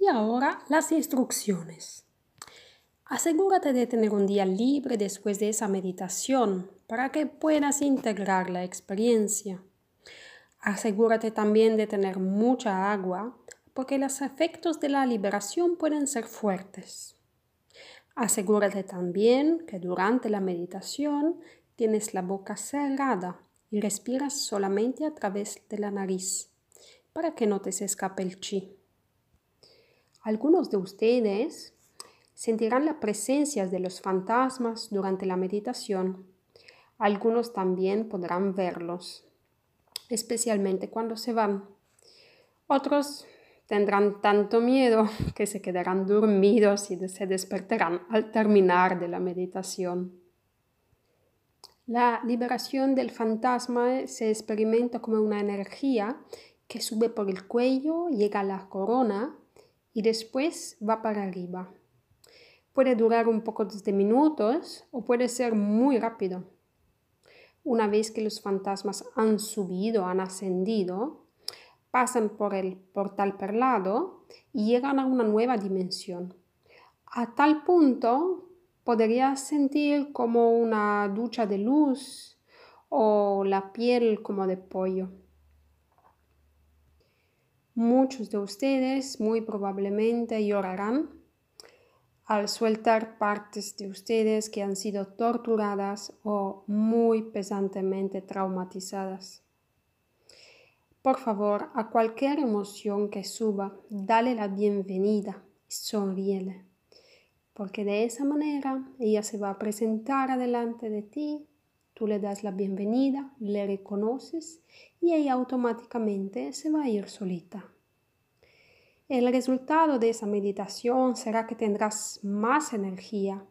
Y ahora las instrucciones. Asegúrate de tener un día libre después de esa meditación para que puedas integrar la experiencia. Asegúrate también de tener mucha agua porque los efectos de la liberación pueden ser fuertes. Asegúrate también que durante la meditación tienes la boca cerrada y respiras solamente a través de la nariz para que no te se escape el chi. Algunos de ustedes sentirán la presencia de los fantasmas durante la meditación. Algunos también podrán verlos, especialmente cuando se van. Otros tendrán tanto miedo que se quedarán dormidos y se despertarán al terminar de la meditación. La liberación del fantasma se experimenta como una energía que sube por el cuello, llega a la corona y después va para arriba. Puede durar un poco de minutos o puede ser muy rápido. Una vez que los fantasmas han subido, han ascendido, pasan por el portal perlado y llegan a una nueva dimensión. A tal punto podrías sentir como una ducha de luz o la piel como de pollo. Muchos de ustedes muy probablemente llorarán al sueltar partes de ustedes que han sido torturadas o muy pesantemente traumatizadas. Por favor, a cualquier emoción que suba, dale la bienvenida y sonríele, porque de esa manera ella se va a presentar adelante de ti Tú le das la bienvenida, le reconoces y ella automáticamente se va a ir solita. El resultado de esa meditación será que tendrás más energía,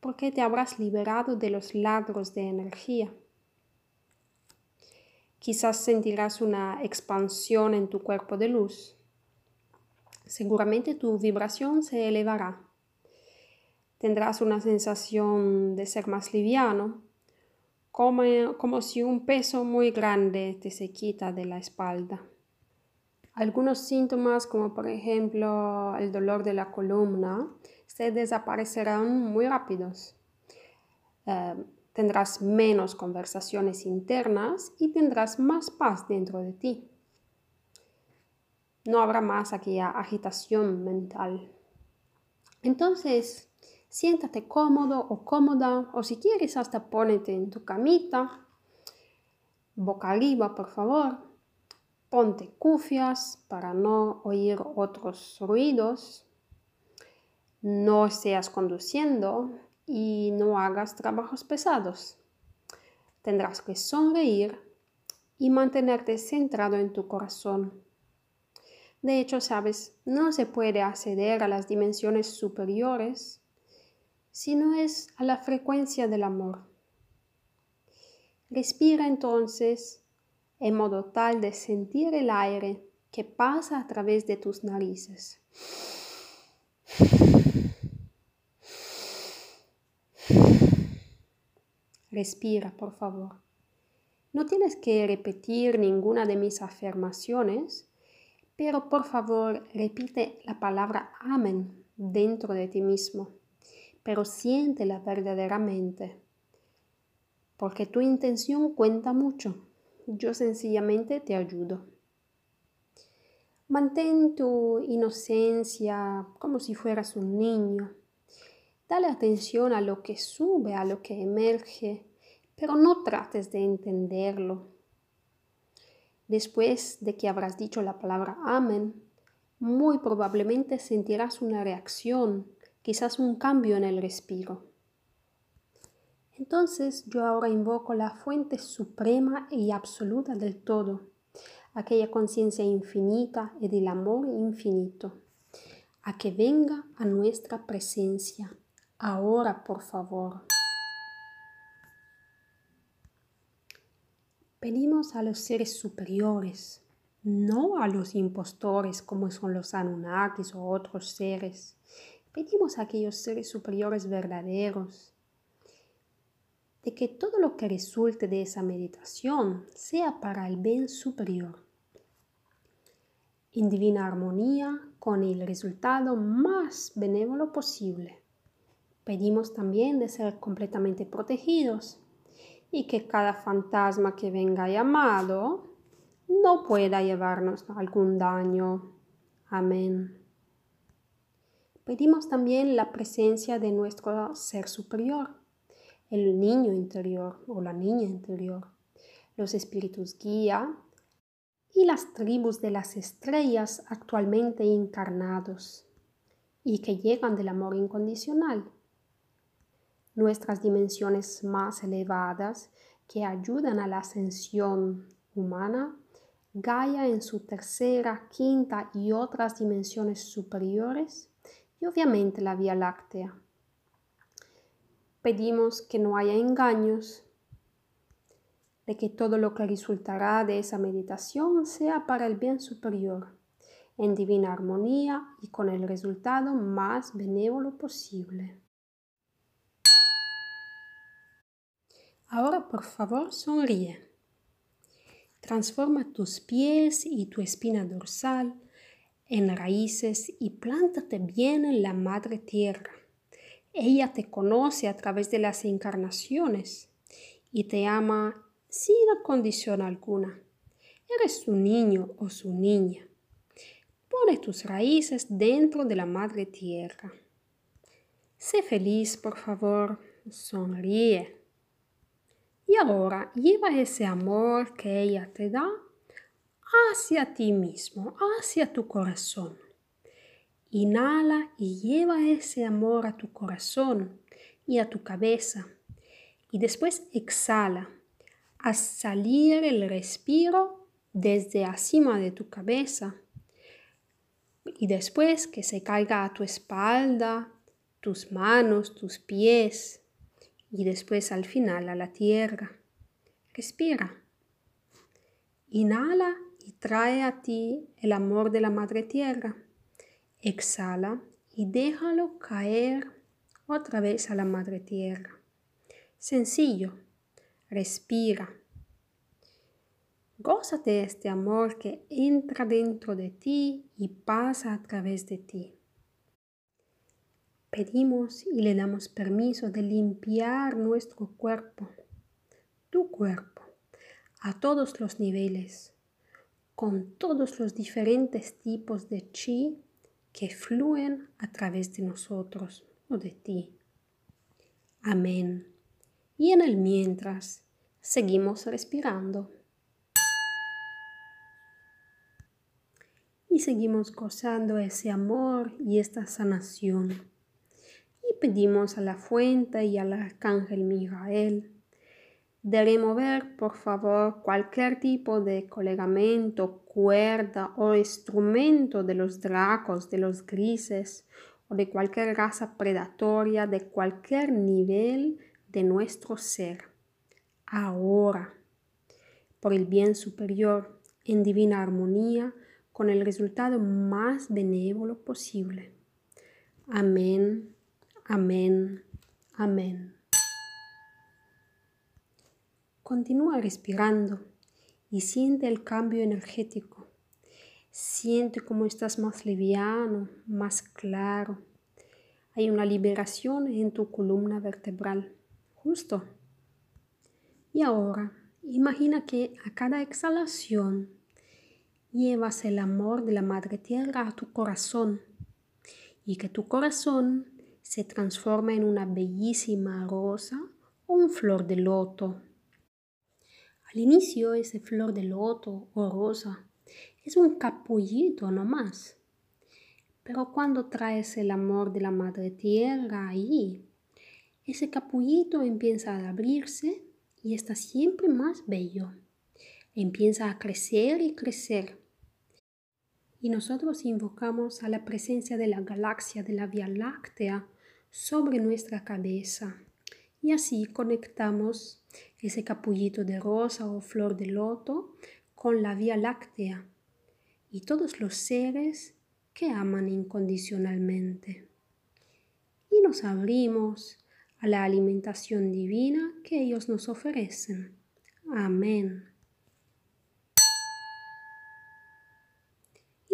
porque te habrás liberado de los ladros de energía. Quizás sentirás una expansión en tu cuerpo de luz. Seguramente tu vibración se elevará. Tendrás una sensación de ser más liviano, como, como si un peso muy grande te se quita de la espalda. Algunos síntomas, como por ejemplo el dolor de la columna, se desaparecerán muy rápidos. Eh, tendrás menos conversaciones internas y tendrás más paz dentro de ti. No habrá más aquella agitación mental. Entonces, siéntate cómodo o cómoda o si quieres hasta ponete en tu camita, boca arriba por favor, ponte cufias para no oír otros ruidos, no seas conduciendo y no hagas trabajos pesados. Tendrás que sonreír y mantenerte centrado en tu corazón. De hecho, sabes, no se puede acceder a las dimensiones superiores sino es a la frecuencia del amor. Respira entonces en modo tal de sentir el aire que pasa a través de tus narices. Respira, por favor. No tienes que repetir ninguna de mis afirmaciones, pero por favor repite la palabra amén dentro de ti mismo pero siéntela verdaderamente, porque tu intención cuenta mucho. Yo sencillamente te ayudo. Mantén tu inocencia como si fueras un niño. Dale atención a lo que sube, a lo que emerge, pero no trates de entenderlo. Después de que habrás dicho la palabra amén, muy probablemente sentirás una reacción quizás un cambio en el respiro. Entonces yo ahora invoco la fuente suprema y absoluta del todo, aquella conciencia infinita y del amor infinito, a que venga a nuestra presencia. Ahora, por favor. Pedimos a los seres superiores, no a los impostores como son los Anunnakis o otros seres, pedimos a aquellos seres superiores verdaderos de que todo lo que resulte de esa meditación sea para el bien superior. En divina armonía con el resultado más benévolo posible. Pedimos también de ser completamente protegidos y que cada fantasma que venga llamado no pueda llevarnos algún daño. Amén. Pedimos también la presencia de nuestro ser superior, el niño interior o la niña interior, los espíritus guía y las tribus de las estrellas actualmente encarnados y que llegan del amor incondicional. Nuestras dimensiones más elevadas que ayudan a la ascensión humana, Gaia en su tercera, quinta y otras dimensiones superiores, y obviamente la Vía Láctea. Pedimos que no haya engaños, de que todo lo que resultará de esa meditación sea para el bien superior, en divina armonía y con el resultado más benévolo posible. Ahora por favor sonríe. Transforma tus pies y tu espina dorsal en raíces y plántate bien en la Madre Tierra. Ella te conoce a través de las encarnaciones y te ama sin condición alguna. Eres su niño o su niña. Pone tus raíces dentro de la Madre Tierra. Sé feliz, por favor. Sonríe. Y ahora lleva ese amor que ella te da hacia ti mismo, hacia tu corazón. Inhala y lleva ese amor a tu corazón y a tu cabeza. Y después exhala. a salir el respiro desde encima de tu cabeza. Y después que se caiga a tu espalda, tus manos, tus pies. Y después al final a la tierra. Respira. Inhala y trae a ti el amor de la Madre Tierra. Exhala y déjalo caer otra vez a la Madre Tierra. Sencillo, respira. Gózate este amor que entra dentro de ti y pasa a través de ti. Pedimos y le damos permiso de limpiar nuestro cuerpo, tu cuerpo, a todos los niveles con todos los diferentes tipos de chi que fluyen a través de nosotros o de ti. Amén. Y en el mientras, seguimos respirando. Y seguimos gozando ese amor y esta sanación. Y pedimos a la fuente y al arcángel Miguel de remover, por favor, cualquier tipo de colegamento, cuerda o instrumento de los dracos, de los grises o de cualquier raza predatoria de cualquier nivel de nuestro ser. Ahora, por el bien superior, en divina armonía, con el resultado más benévolo posible. Amén, amén, amén. Continúa respirando y siente el cambio energético. Siente cómo estás más liviano, más claro. Hay una liberación en tu columna vertebral. Justo. Y ahora, imagina que a cada exhalación llevas el amor de la Madre Tierra a tu corazón y que tu corazón se transforma en una bellísima rosa o un flor de loto al inicio ese flor de loto o rosa es un capullito nomás. Pero cuando traes el amor de la madre tierra ahí, ese capullito empieza a abrirse y está siempre más bello. Empieza a crecer y crecer. Y nosotros invocamos a la presencia de la galaxia de la Vía Láctea sobre nuestra cabeza. Y así conectamos ese capullito de rosa o flor de loto con la Vía Láctea y todos los seres que aman incondicionalmente. Y nos abrimos a la alimentación divina que ellos nos ofrecen. Amén.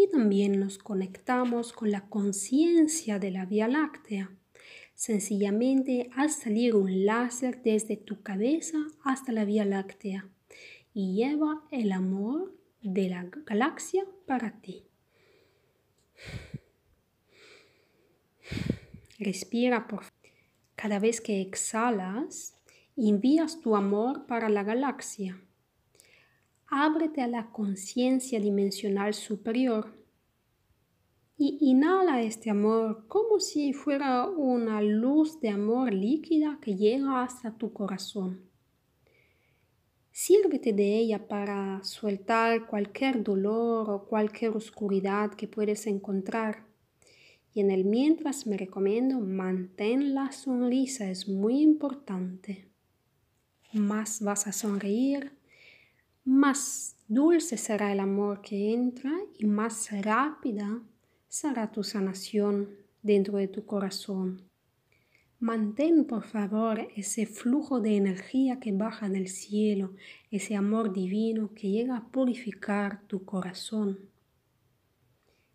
y también nos conectamos con la conciencia de la Vía Láctea, sencillamente al salir un láser desde tu cabeza hasta la Vía Láctea y lleva el amor de la galaxia para ti. Respira por cada vez que exhalas, envías tu amor para la galaxia. Ábrete a la conciencia dimensional superior y inhala este amor como si fuera una luz de amor líquida que llega hasta tu corazón. Sírvete de ella para soltar cualquier dolor o cualquier oscuridad que puedes encontrar. Y en el mientras me recomiendo mantén la sonrisa, es muy importante. Más vas a sonreír, más dulce será el amor que entra y más rápida será tu sanación dentro de tu corazón. Mantén por favor ese flujo de energía que baja del cielo, ese amor divino que llega a purificar tu corazón.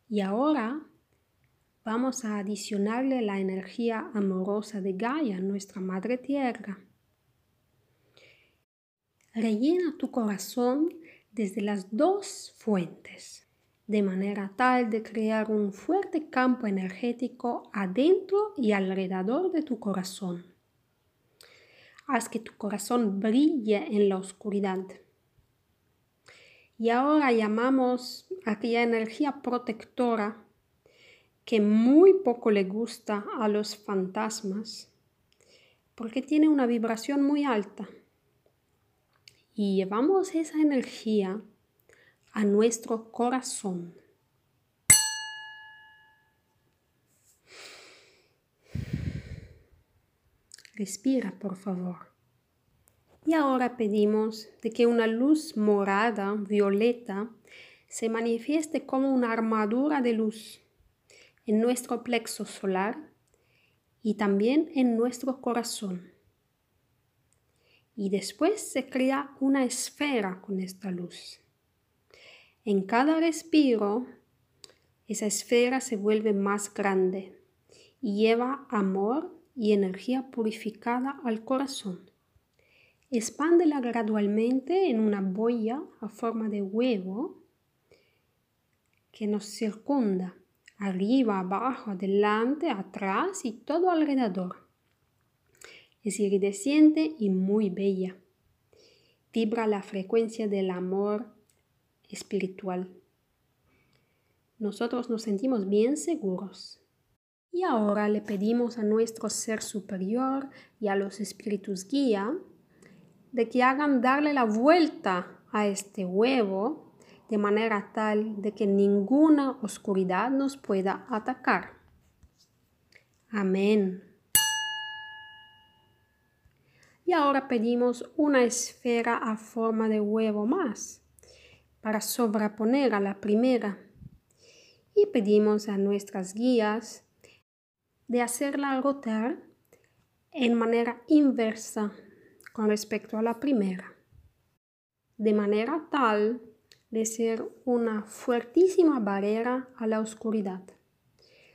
Y ahora vamos a adicionarle la energía amorosa de Gaia, nuestra Madre Tierra. Rellena tu corazón desde las dos fuentes, de manera tal de crear un fuerte campo energético adentro y alrededor de tu corazón. Haz que tu corazón brille en la oscuridad. Y ahora llamamos aquella energía protectora que muy poco le gusta a los fantasmas porque tiene una vibración muy alta. Y llevamos esa energía a nuestro corazón. Respira, por favor. Y ahora pedimos de que una luz morada, violeta, se manifieste como una armadura de luz en nuestro plexo solar y también en nuestro corazón. Y después se crea una esfera con esta luz. En cada respiro, esa esfera se vuelve más grande y lleva amor y energía purificada al corazón. Expándela gradualmente en una boya a forma de huevo que nos circunda arriba, abajo, adelante, atrás y todo alrededor. Es iridescente y muy bella. Vibra la frecuencia del amor espiritual. Nosotros nos sentimos bien seguros. Y ahora le pedimos a nuestro ser superior y a los espíritus guía de que hagan darle la vuelta a este huevo de manera tal de que ninguna oscuridad nos pueda atacar. Amén. Y ahora pedimos una esfera a forma de huevo más para sobreponer a la primera. Y pedimos a nuestras guías de hacerla rotar en manera inversa con respecto a la primera, de manera tal de ser una fuertísima barrera a la oscuridad.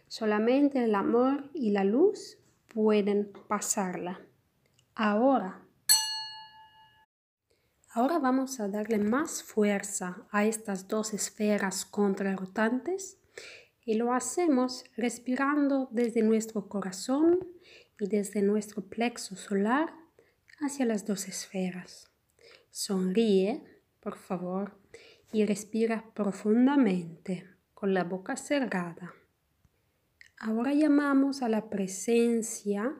Solamente el amor y la luz pueden pasarla. Ahora, ahora vamos a darle más fuerza a estas dos esferas contrarrotantes y lo hacemos respirando desde nuestro corazón y desde nuestro plexo solar hacia las dos esferas. Sonríe, por favor, y respira profundamente con la boca cerrada. Ahora llamamos a la presencia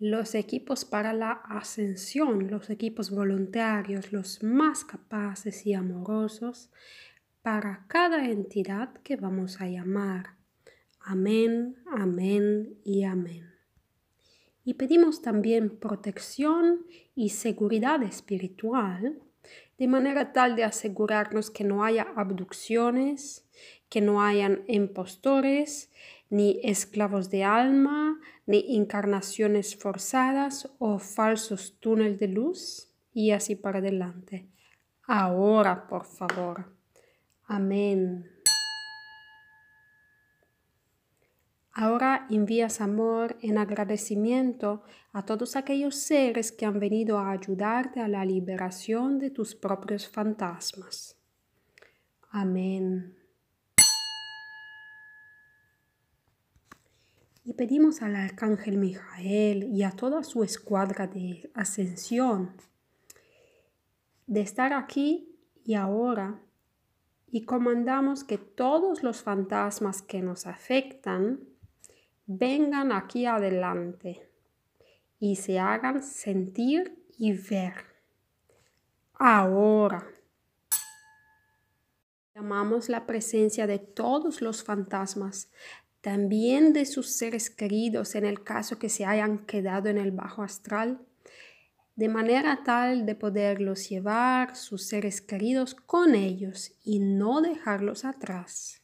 los equipos para la ascensión, los equipos voluntarios, los más capaces y amorosos para cada entidad que vamos a llamar. Amén, amén y amén. Y pedimos también protección y seguridad espiritual de manera tal de asegurarnos que no haya abducciones, que no hayan impostores, ni esclavos de alma, ni encarnaciones forzadas o falsos túneles de luz y así para adelante. Ahora, por favor. Amén. Ahora envías amor en agradecimiento a todos aquellos seres que han venido a ayudarte a la liberación de tus propios fantasmas. Amén. Y pedimos al Arcángel Mijael y a toda su escuadra de ascensión de estar aquí y ahora y comandamos que todos los fantasmas que nos afectan vengan aquí adelante y se hagan sentir y ver. Ahora. Llamamos la presencia de todos los fantasmas, también de sus seres queridos en el caso que se hayan quedado en el bajo astral, de manera tal de poderlos llevar sus seres queridos con ellos y no dejarlos atrás.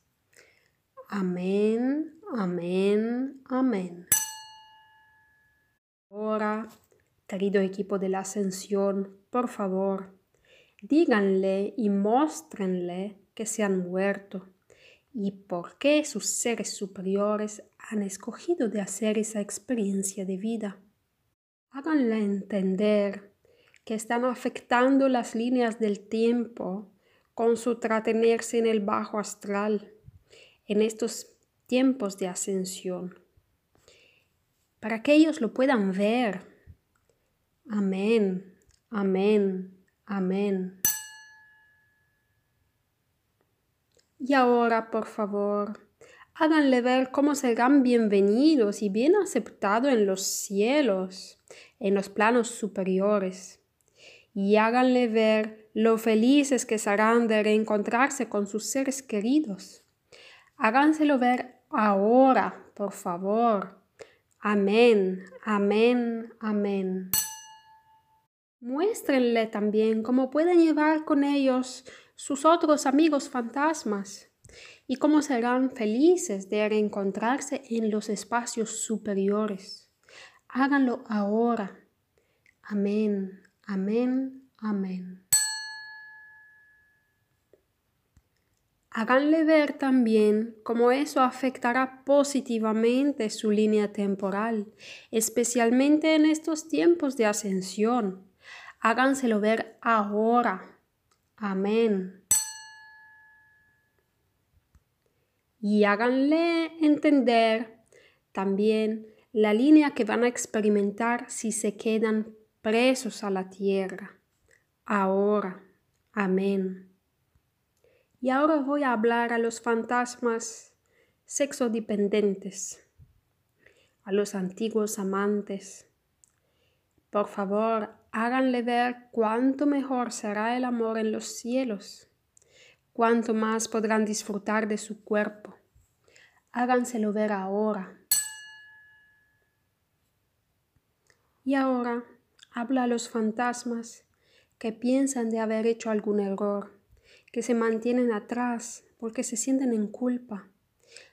Amén, amén, amén. Ahora, querido equipo de la ascensión, por favor, díganle y muéstrenle que se han muerto y por qué sus seres superiores han escogido de hacer esa experiencia de vida. Háganle entender que están afectando las líneas del tiempo con su tratenerse en el bajo astral en estos tiempos de ascensión, para que ellos lo puedan ver. Amén, amén, amén. Y ahora, por favor, háganle ver cómo serán bienvenidos y bien aceptados en los cielos, en los planos superiores. Y háganle ver lo felices que serán de reencontrarse con sus seres queridos. Háganselo ver ahora, por favor. Amén, amén, amén. Muéstrenle también cómo pueden llevar con ellos sus otros amigos fantasmas y cómo serán felices de reencontrarse en los espacios superiores. Háganlo ahora. Amén, amén, amén. Háganle ver también cómo eso afectará positivamente su línea temporal, especialmente en estos tiempos de ascensión. Háganselo ver ahora. Amén. Y háganle entender también la línea que van a experimentar si se quedan presos a la tierra. Ahora. Amén. Y ahora voy a hablar a los fantasmas sexodependentes, a los antiguos amantes. Por favor, háganle ver cuánto mejor será el amor en los cielos, cuánto más podrán disfrutar de su cuerpo. Háganselo ver ahora. Y ahora habla a los fantasmas que piensan de haber hecho algún error que se mantienen atrás porque se sienten en culpa,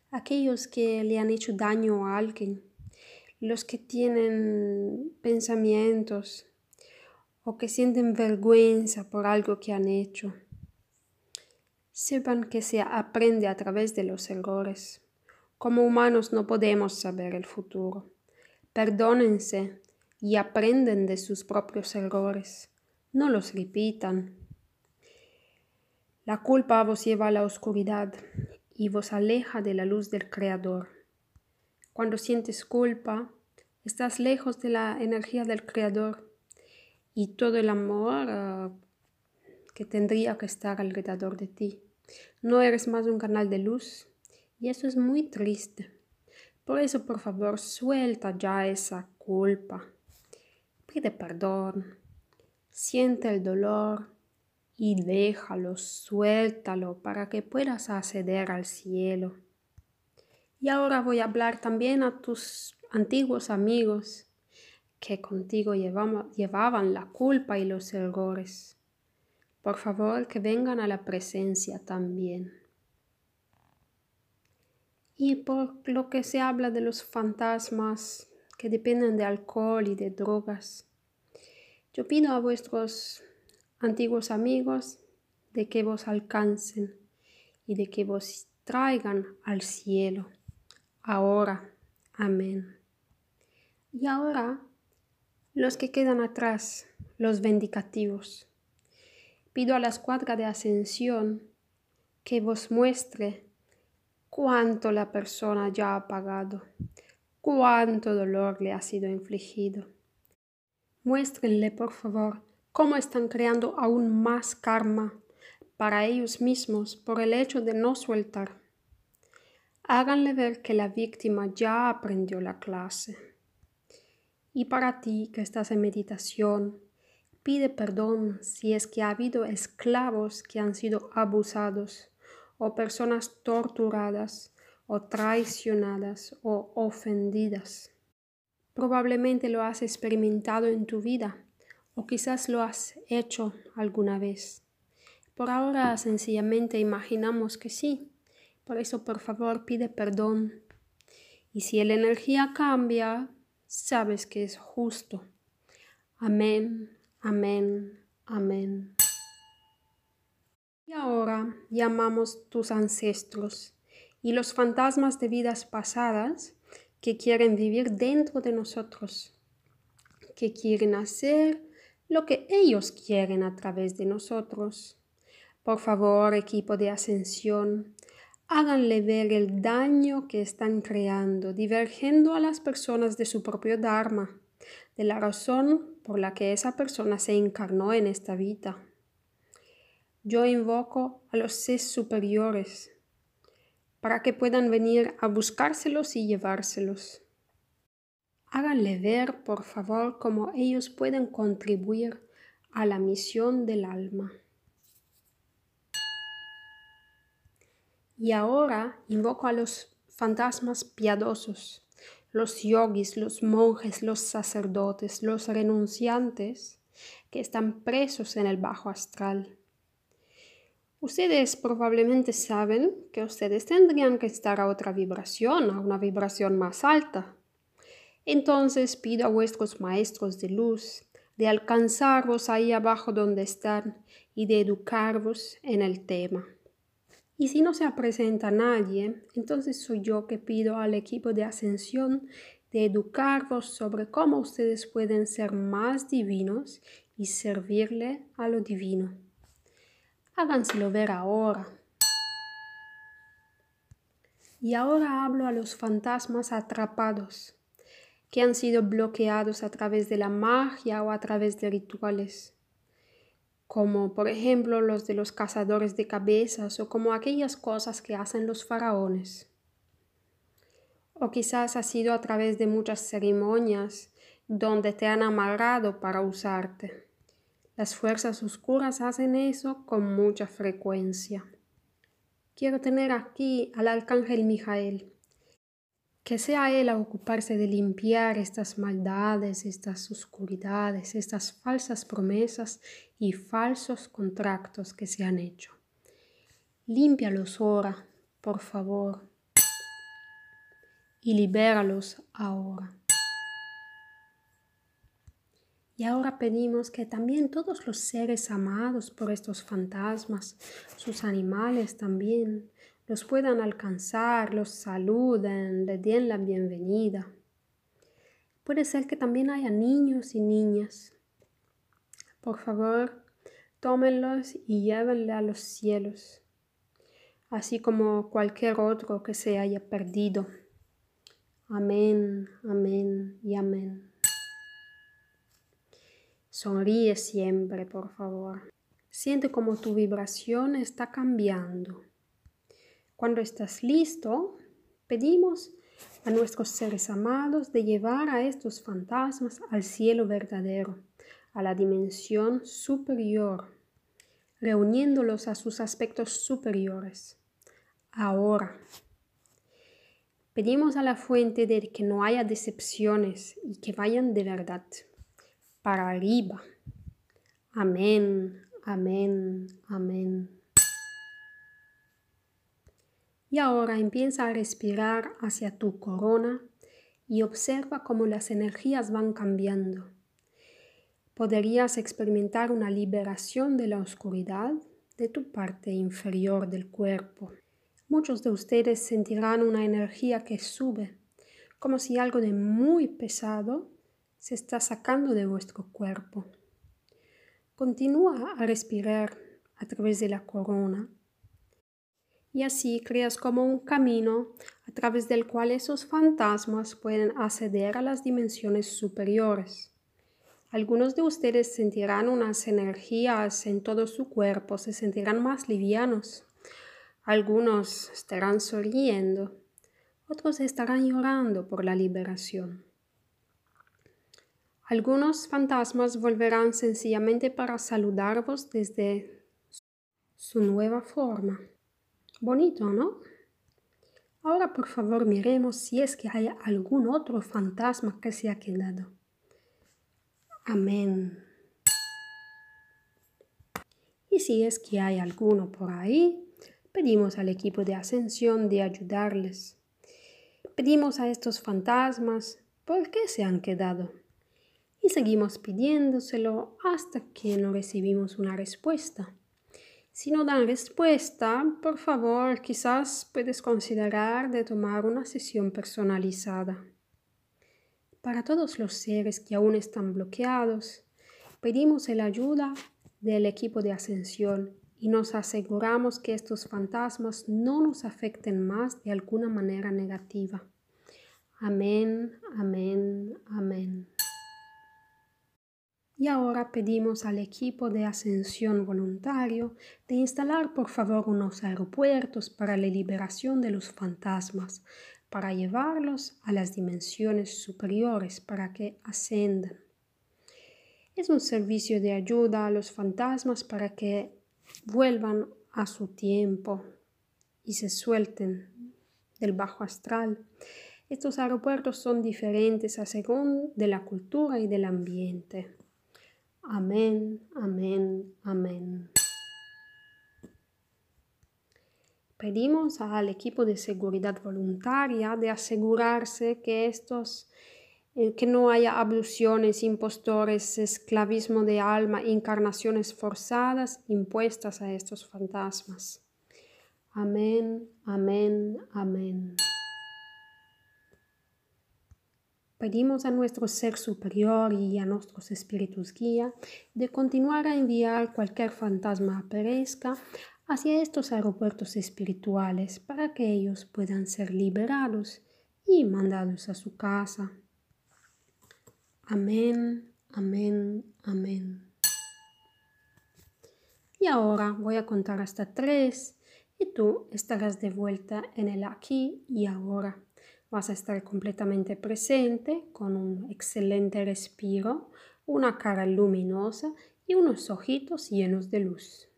aquellos que le han hecho daño a alguien, los que tienen pensamientos o que sienten vergüenza por algo que han hecho. Sepan que se aprende a través de los errores. Como humanos no podemos saber el futuro. Perdónense y aprenden de sus propios errores. No los repitan. La culpa vos lleva a la oscuridad y vos aleja de la luz del Creador. Cuando sientes culpa, estás lejos de la energía del Creador y todo el amor ah, que tendría que estar alrededor de ti. No eres más un canal de luz y eso es muy triste. Por eso, por favor, suelta ya esa culpa. Pide perdón. Siente el dolor y déjalo, suéltalo para que puedas acceder al cielo. Y ahora voy a hablar también a tus antiguos amigos que contigo llevaban la culpa y los errores. Por favor, que vengan a la presencia también. Y por lo que se habla de los fantasmas que dependen de alcohol y de drogas, yo pido a vuestros antiguos amigos, de que vos alcancen y de que vos traigan al cielo, ahora Amén. Y ahora, los que quedan atrás, los vindicativos. Pido a la escuadra de ascensión que vos muestre cuánto la persona ya ha pagado, cuánto dolor le ha sido infligido. Muéstrenle, por favor, cómo están creando aún más karma para ellos mismos por el hecho de no soltar. Háganle ver que la víctima ya aprendió la clase. Y para ti que estás en meditación, pide perdón si es que ha habido esclavos que han sido abusados o personas torturadas o traicionadas o ofendidas. Probablemente lo has experimentado en tu vida o quizás lo has hecho alguna vez. Por ahora sencillamente imaginamos que sí. Por eso por favor pide perdón. Y si la energía cambia, sabes que es justo. Amén, amén, amén. Y ahora llamamos tus ancestros y los fantasmas de vidas pasadas que quieren vivir dentro de nosotros, que quieren hacer lo que ellos quieren a través de nosotros. Por favor, equipo de ascensión, háganle ver el daño que están creando, divergiendo a las personas de su propio Dharma, de la razón por la que esa persona se encarnó en esta vida. Yo invoco a los seres superiores para que puedan venir a buscárselos y llevárselos. Háganle ver, por favor, cómo ellos pueden contribuir a la misión del alma. Y ahora invoco a los fantasmas piadosos, los yogis, los monjes, los sacerdotes, los renunciantes que están presos en el bajo astral Ustedes probablemente saben que ustedes tendrían que estar a otra vibración, a una vibración más alta. Entonces pido a vuestros maestros de luz de alcanzaros ahí abajo donde están y de educarvos en el tema. Y si no se presenta nadie, entonces soy yo que pido al equipo de ascensión de educarvos sobre cómo ustedes pueden ser más divinos y servirle a lo divino. Háganselo ver ahora. Y ahora hablo a los fantasmas atrapados, que han sido bloqueados a través de la magia o a través de rituales, como por ejemplo los de los cazadores de cabezas o como aquellas cosas que hacen los faraones. O quizás ha sido a través de muchas ceremonias donde te han amarrado para usarte. Las fuerzas oscuras hacen eso con mucha frecuencia. Quiero tener aquí al arcángel Mijael, que sea él a ocuparse de limpiar estas maldades, estas oscuridades, estas falsas promesas y falsos contratos que se han hecho. Límpialos ahora, por favor, y libéralos ahora. Y ahora pedimos que también todos los seres amados por estos fantasmas, sus animales también, los puedan alcanzar, los saluden, les den la bienvenida. Puede ser que también haya niños y niñas. Por favor, tómenlos y llévenle a los cielos, así como cualquier otro que se haya perdido. Amén, amén y amén. Sonríe siempre, por favor. Siente como tu vibración está cambiando. Cuando estás listo, pedimos a nuestros seres amados de llevar a estos fantasmas al cielo verdadero, a la dimensión superior, reuniéndolos a sus aspectos superiores. Ahora, pedimos a la fuente de que no haya decepciones y que vayan de verdad para arriba. Amén, amén, amén. Y ahora empieza a respirar hacia tu corona y observa cómo las energías van cambiando. Podrías experimentar una liberación de la oscuridad de tu parte inferior del cuerpo. Muchos de ustedes sentirán una energía que sube como si algo de muy pesado se está sacando de vuestro cuerpo. Continúa a respirar a través de la corona y así creas como un camino a través del cual esos fantasmas pueden acceder a las dimensiones superiores. Algunos de ustedes sentirán unas energías en todo su cuerpo, se sentirán más livianos. Algunos estarán sonriendo, otros estarán llorando por la liberación. Algunos fantasmas volverán sencillamente para saludaros desde su nueva forma. Bonito, ¿no? Ahora por favor miremos si es que hay algún otro fantasma que se ha quedado. Amén. Y si es que hay alguno por ahí, pedimos al equipo de ascensión de ayudarles. Pedimos a estos fantasmas por qué se han quedado. Y seguimos pidiéndoselo hasta que no recibimos una respuesta. Si no dan respuesta, por favor, quizás puedes considerar de tomar una sesión personalizada. Para todos los seres que aún están bloqueados, pedimos la ayuda del equipo de ascensión y nos aseguramos que estos fantasmas no nos afecten más de alguna manera negativa. Amén, amén, amén. Y ahora pedimos al equipo de ascensión voluntario de instalar por favor unos aeropuertos para la liberación de los fantasmas, para llevarlos a las dimensiones superiores para que ascendan. Es un servicio de ayuda a los fantasmas para que vuelvan a su tiempo y se suelten del bajo astral. Estos aeropuertos son diferentes a según de la cultura y del ambiente. Amén, amén, amén. Pedimos al equipo de seguridad voluntaria de asegurarse que estos eh, que no haya abluciones, impostores, esclavismo de alma, encarnaciones forzadas impuestas a estos fantasmas. Amén, amén, amén. Pedimos a nuestro ser superior y a nuestros espíritus guía de continuar a enviar cualquier fantasma aparezca hacia estos aeropuertos espirituales para que ellos puedan ser liberados y mandados a su casa. Amén, amén, amén. Y ahora voy a contar hasta tres y tú estarás de vuelta en el aquí y ahora. Vas a estar completamente presente con un excelente respiro, una cara luminosa y unos ojitos llenos de luz.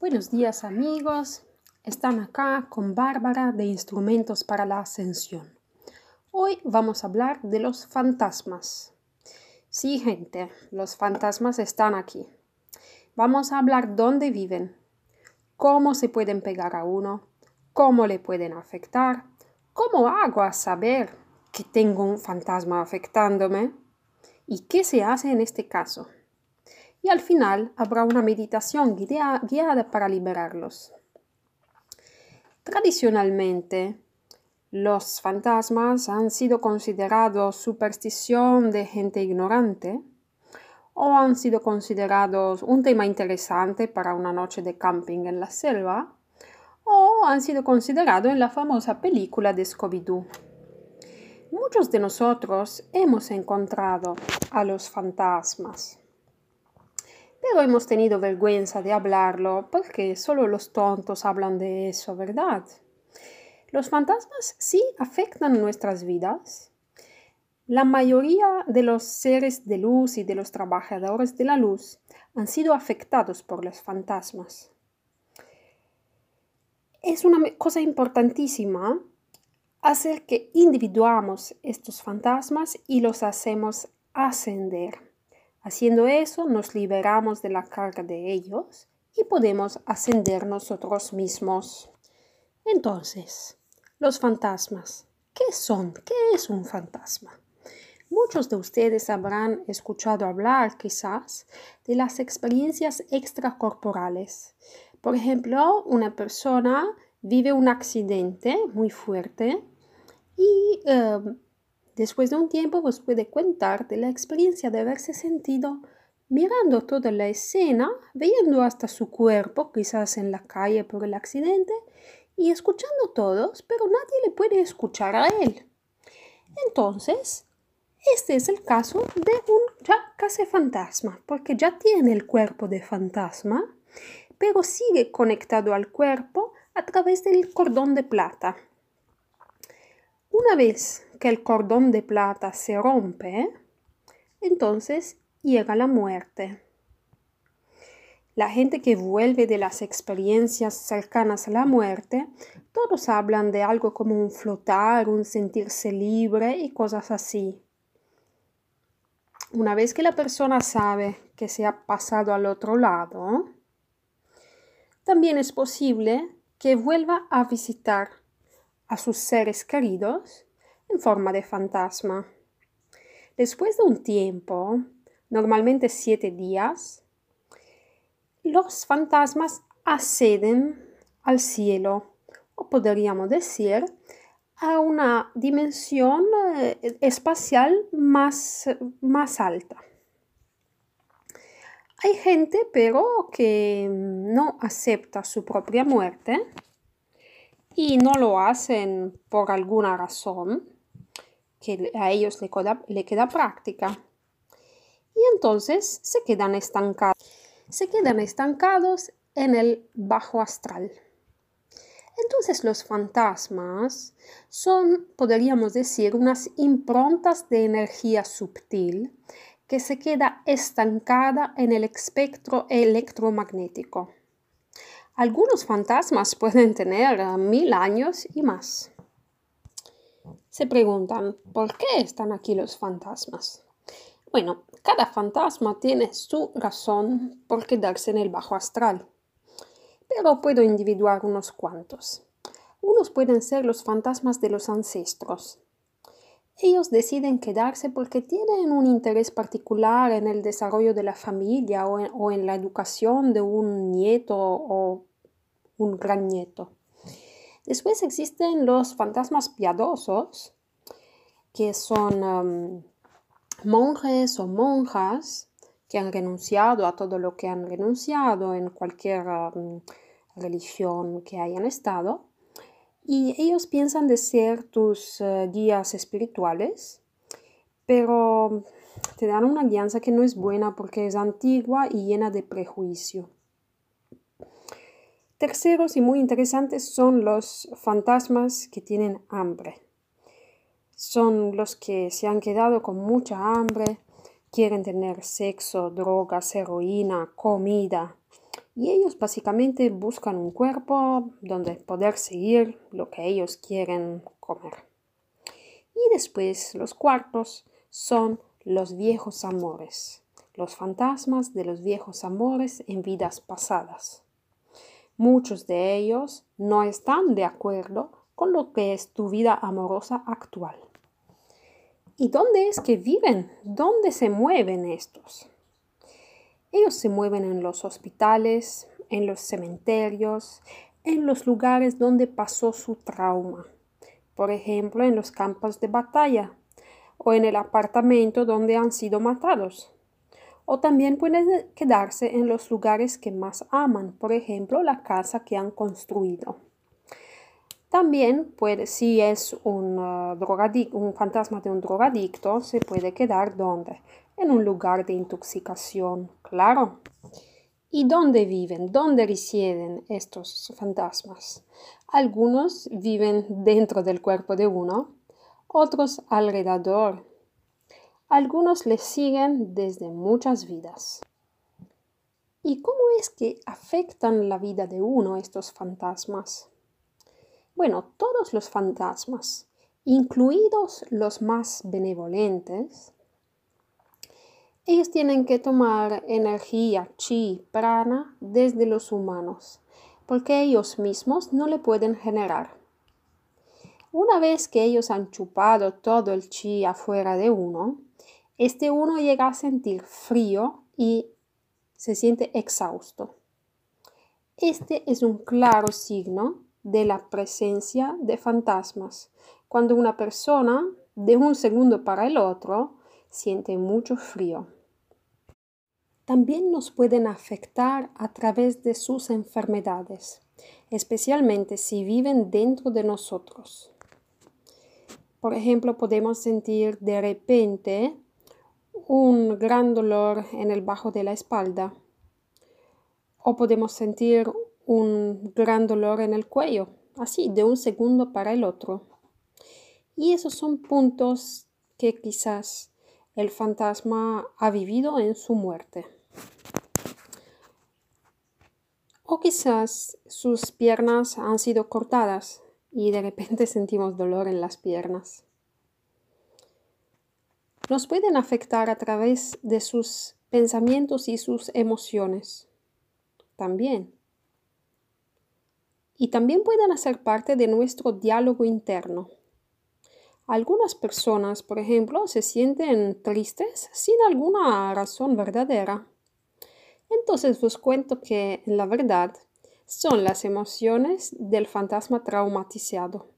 Buenos días amigos, están acá con Bárbara de Instrumentos para la Ascensión. Hoy vamos a hablar de los fantasmas. Sí, gente, los fantasmas están aquí. Vamos a hablar dónde viven, cómo se pueden pegar a uno, cómo le pueden afectar, ¿Cómo hago a saber que tengo un fantasma afectándome? ¿Y qué se hace en este caso? Y al final habrá una meditación guiada para liberarlos. Tradicionalmente, los fantasmas han sido considerados superstición de gente ignorante o han sido considerados un tema interesante para una noche de camping en la selva han sido considerados en la famosa película de Scooby-Doo. Muchos de nosotros hemos encontrado a los fantasmas, pero hemos tenido vergüenza de hablarlo porque solo los tontos hablan de eso, ¿verdad? Los fantasmas sí afectan nuestras vidas. La mayoría de los seres de luz y de los trabajadores de la luz han sido afectados por los fantasmas es una cosa importantísima hacer que individuamos estos fantasmas y los hacemos ascender. Haciendo eso nos liberamos de la carga de ellos y podemos ascender nosotros mismos. Entonces, los fantasmas. ¿Qué son? ¿Qué es un fantasma? Muchos de ustedes habrán escuchado hablar quizás de las experiencias extracorporales. Por ejemplo, una persona vive un accidente muy fuerte Y em, después de un tiempo vos puede contar de la experiencia de haberse sentido mirando toda la escena, viendo hasta su cuerpo, quizás en la calle por el accidente, y escuchando todos, pero nadie le puede escuchar a él. Entonces, este es el caso de un ya casi fantasma, porque ya tiene el cuerpo de fantasma, pero sigue conectado al cuerpo a través del cordón de plata. Una vez que el cordón de plata se rompe, entonces llega la muerte. La gente que vuelve de las experiencias cercanas a la muerte, todos hablan de algo como un flotar, un sentirse libre y cosas así. Una vez que la persona sabe que se ha pasado al otro lado, también es posible que vuelva a visitar a sus seres queridos en forma de fantasma. Después de un tiempo, normalmente siete días, los fantasmas acceden al cielo, o podríamos decir, a una dimensión eh, espacial más, más alta. Hay gente, pero, que no acepta su propia muerte y no lo hacen por alguna razón que a ellos le queda práctica y entonces se quedan estancados. Se quedan estancados en el bajo astral. Entonces los fantasmas son, podríamos decir, unas improntas de energía sutil que se queda estancada en el espectro electromagnético. Algunos fantasmas pueden tener mil años y más. Se preguntan, ¿por qué están aquí los fantasmas? Bueno, cada fantasma tiene su razón por quedarse en el bajo astral, pero puedo individuar unos cuantos. Unos pueden ser los fantasmas de los ancestros. Ellos deciden quedarse porque tienen un interés particular en el desarrollo de la familia o en, la educación de un nieto o un gran nieto. Después existen los fantasmas piadosos, que son um, monjes o monjas que han renunciado a todo lo que han renunciado en cualquier um, religión que hayan estado y ellos piensan de ser tus uh, guías espirituales, pero te dan una guianza que no es buena porque es antigua y llena de prejuicio. Terceros y muy interesantes son los fantasmas que tienen hambre son los que se han quedado con mucha hambre, quieren tener sexo, drogas, heroína, comida. Y ellos básicamente buscan un cuerpo donde poder seguir lo que ellos quieren comer. Y después los cuartos son los viejos amores, los fantasmas de los viejos amores en vidas pasadas. Muchos de ellos no están de acuerdo con lo que es tu vida amorosa actual. ¿Y dónde es que viven? ¿Dónde se mueven estos? Ellos se mueven en los hospitales, en los cementerios, en los lugares donde pasó su trauma. Por ejemplo, en los campos de batalla o en el apartamento donde han sido matados. O también pueden quedarse en los lugares que más aman, por ejemplo, la casa que han construido. También puede, si es un, uh, un fantasma de un drogadicto, se puede quedar donde? En un lugar de intoxicación, claro. ¿Y dónde viven? ¿Dónde residen estos fantasmas? Algunos viven dentro del cuerpo de uno, otros alrededor. Algunos les siguen desde muchas vidas. ¿Y cómo es que afectan la vida de uno estos fantasmas? Bueno, todos los fantasmas, incluidos los más benevolentes, ellos tienen que tomar energía chi, prana, desde los humanos, porque ellos mismos no le pueden generar. Una vez que ellos han chupado todo el chi afuera de uno, este uno llega a sentir frío y se siente exhausto. Este es un claro signo de la presencia de fantasmas, cuando una persona de un segundo para el otro siente mucho frío. También nos pueden afectar a través de sus enfermedades, especialmente si viven dentro de nosotros. Por ejemplo, podemos sentir de repente un gran dolor en el bajo de la espalda o podemos sentir un gran dolor en el cuello, así de un segundo para el otro. Y esos son puntos que quizás el fantasma ha vivido en su muerte. O quizás sus piernas han sido cortadas y de repente sentimos dolor en las piernas. Nos pueden afectar a través de sus pensamientos y sus emociones. También. Y también pueden hacer parte de nuestro diálogo interno. Algunas personas, por ejemplo, se sienten tristes sin alguna razón verdadera. Entonces os cuento que, la verdad, son las emociones del fantasma traumatizado.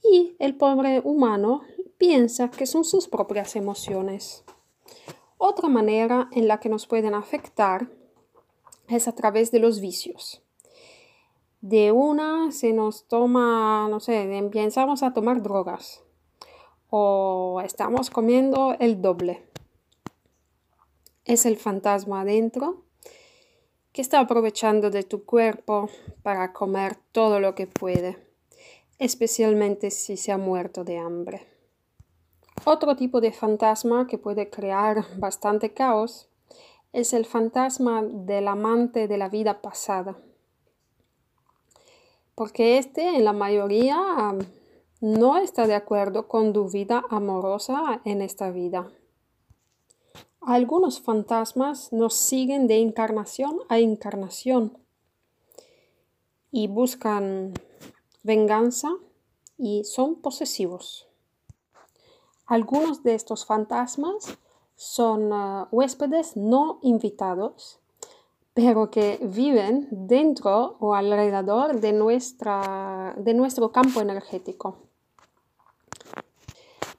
Y el pobre humano piensa que son sus propias emociones. Otra manera en la que nos pueden afectar es a través de los vicios. De una se nos toma, no sé, empezamos a tomar drogas o estamos comiendo el doble. Es el fantasma adentro que está aprovechando de tu cuerpo para comer todo lo que puede, especialmente si se ha muerto de hambre. Otro tipo de fantasma que puede crear bastante caos es el fantasma del amante de la vida pasada. Porque este en la mayoría no está de acuerdo con tu vida amorosa en esta vida. Algunos fantasmas nos siguen de encarnación a encarnación y buscan venganza y son posesivos. Algunos de estos fantasmas son uh, huéspedes no invitados, pero que viven dentro o alrededor de, nuestra, de nuestro campo energético.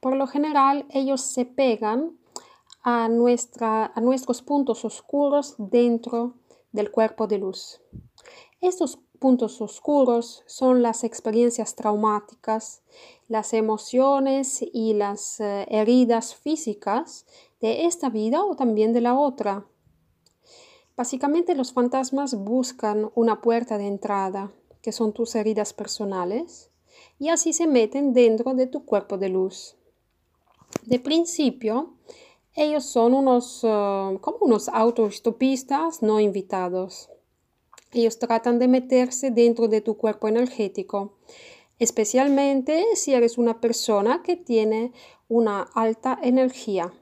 Por lo general, ellos se pegan a, nuestra, a nuestros puntos oscuros dentro del cuerpo de luz. Estos puntos oscuros son las experiencias traumáticas, las emociones y las eh, heridas físicas de esta vida o también de la otra. Básicamente los fantasmas buscan una puerta de entrada, que son tus heridas personales, y así se meten dentro de tu cuerpo de luz. De principio, ellos son unos, uh, como unos autostopistas no invitados. Ellos tratan de meterse dentro de tu cuerpo energético, especialmente si eres una persona que tiene una alta energía.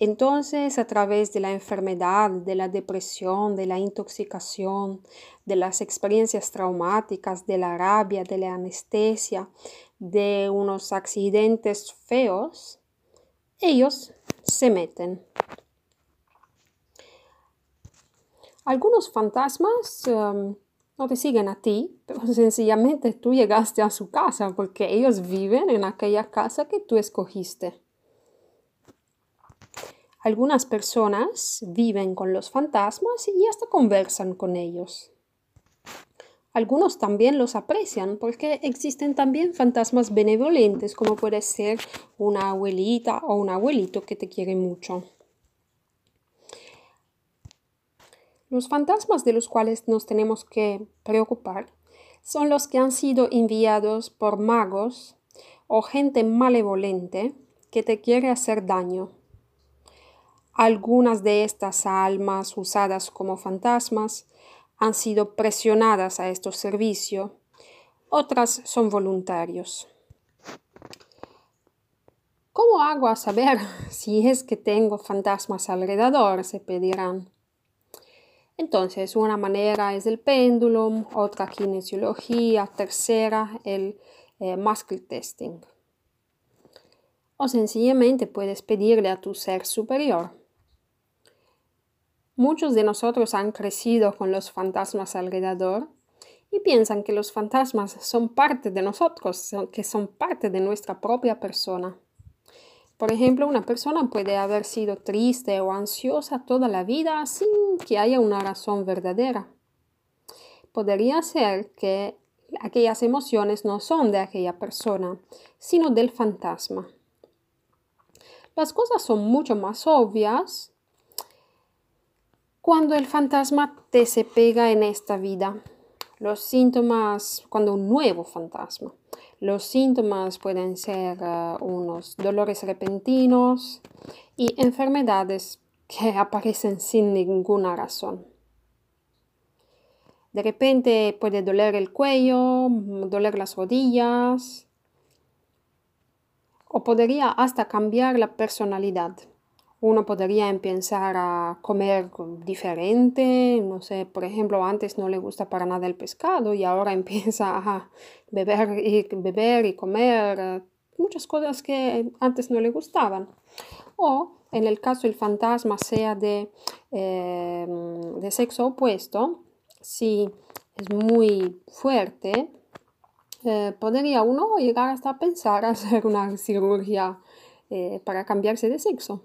Entonces, a través de la enfermedad, de la depresión, de la intoxicación, de las experiencias traumáticas, de la rabia, de la anestesia, de unos accidentes feos, ellos se meten. Algunos fantasmas um, no te siguen a ti, pero sencillamente tú llegaste a su casa porque ellos viven en aquella casa que tú escogiste. Algunas personas viven con los fantasmas y hasta conversan con ellos. Algunos también los aprecian porque existen también fantasmas benevolentes como puede ser una abuelita o un abuelito que te quiere mucho. Los fantasmas de los cuales nos tenemos que preocupar son los que han sido enviados por magos o gente malevolente que te quiere hacer daño. Algunas de estas almas usadas como fantasmas han sido presionadas a estos servicios, otras son voluntarios. ¿Cómo hago a saber si es que tengo fantasmas alrededor? se pedirán. Entonces, una manera es el péndulo, otra kinesiología, tercera el eh, muscle testing. O sencillamente puedes pedirle a tu ser superior Muchos de nosotros han crecido con los fantasmas alrededor y piensan que los fantasmas son parte de nosotros, que son parte de nuestra propia persona. Por ejemplo, una persona puede haber sido triste o ansiosa toda la vida sin que haya una razón verdadera. Podría ser que aquellas emociones no son de aquella persona, sino del fantasma. Las cosas son mucho más obvias cuando el fantasma te se pega en esta vida. Los síntomas, cuando un nuevo fantasma. Los síntomas pueden ser eh, unos dolores repentinos y enfermedades que aparecen sin ninguna razón. De repente puede doler el cuello, doler las rodillas, o podría hasta cambiar la personalidad. Uno podría empezar a comer diferente, no sé, por ejemplo, antes no le gusta para nada el pescado y ahora empieza a beber y, beber y comer eh, muchas cosas que antes no le gustaban. O en el caso el fantasma sea de, eh, de sexo opuesto, si es muy fuerte, eh, podría uno llegar hasta pensar hacer una cirugía eh, para cambiarse de sexo.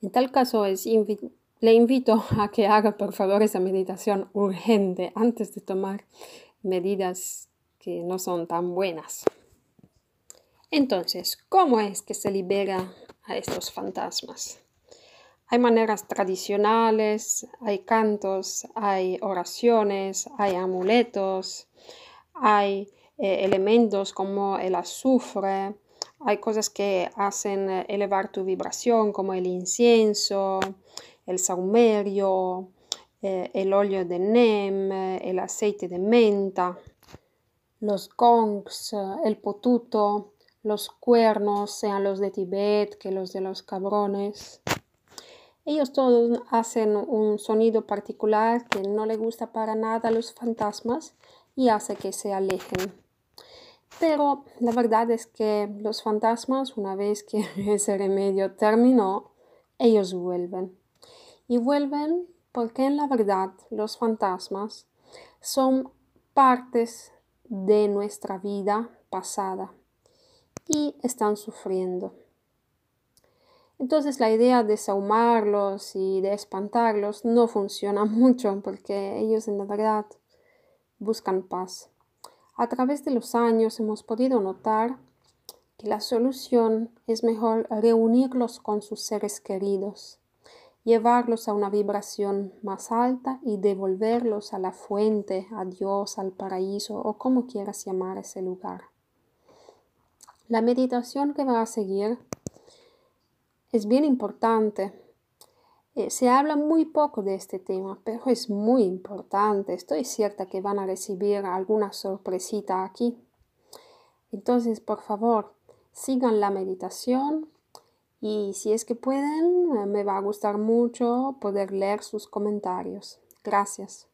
En tal caso, le invito a que haga por favor esa meditación urgente antes de tomar medidas que no son tan buenas. Entonces, ¿cómo es que se libera a estos fantasmas? Hay maneras tradicionales, hay cantos, hay oraciones, hay amuletos, hay eh, elementos como el azufre, hay cosas que hacen eh, elevar tu vibración como el incienso, el saumerio, eh, el óleo de nem, el aceite de menta, los gongs, el potuto, los cuernos, sean los de Tibet que los de los cabrones. Ellos todos hacen un sonido particular que no le gusta para nada a los fantasmas y hace que se alejen. Pero la verdad es que los fantasmas, una vez que ese remedio terminó, ellos vuelven. Y vuelven porque en la verdad los fantasmas son partes de nuestra vida pasada y están sufriendo. Entonces la idea de saumarlos y de espantarlos no funciona mucho porque ellos en la verdad buscan paz. A través de los años hemos podido notar que la solución es mejor reunirlos con sus seres queridos, llevarlos a una vibración más alta y devolverlos a la fuente, a Dios, al paraíso o como quieras llamar ese lugar. La meditación que va a seguir es bien importante eh, se habla muy poco de este tema, pero es muy importante. Estoy cierta que van a recibir alguna sorpresita aquí. Entonces, por favor, sigan la meditación y si es que pueden, me va a gustar mucho poder leer sus comentarios. Gracias.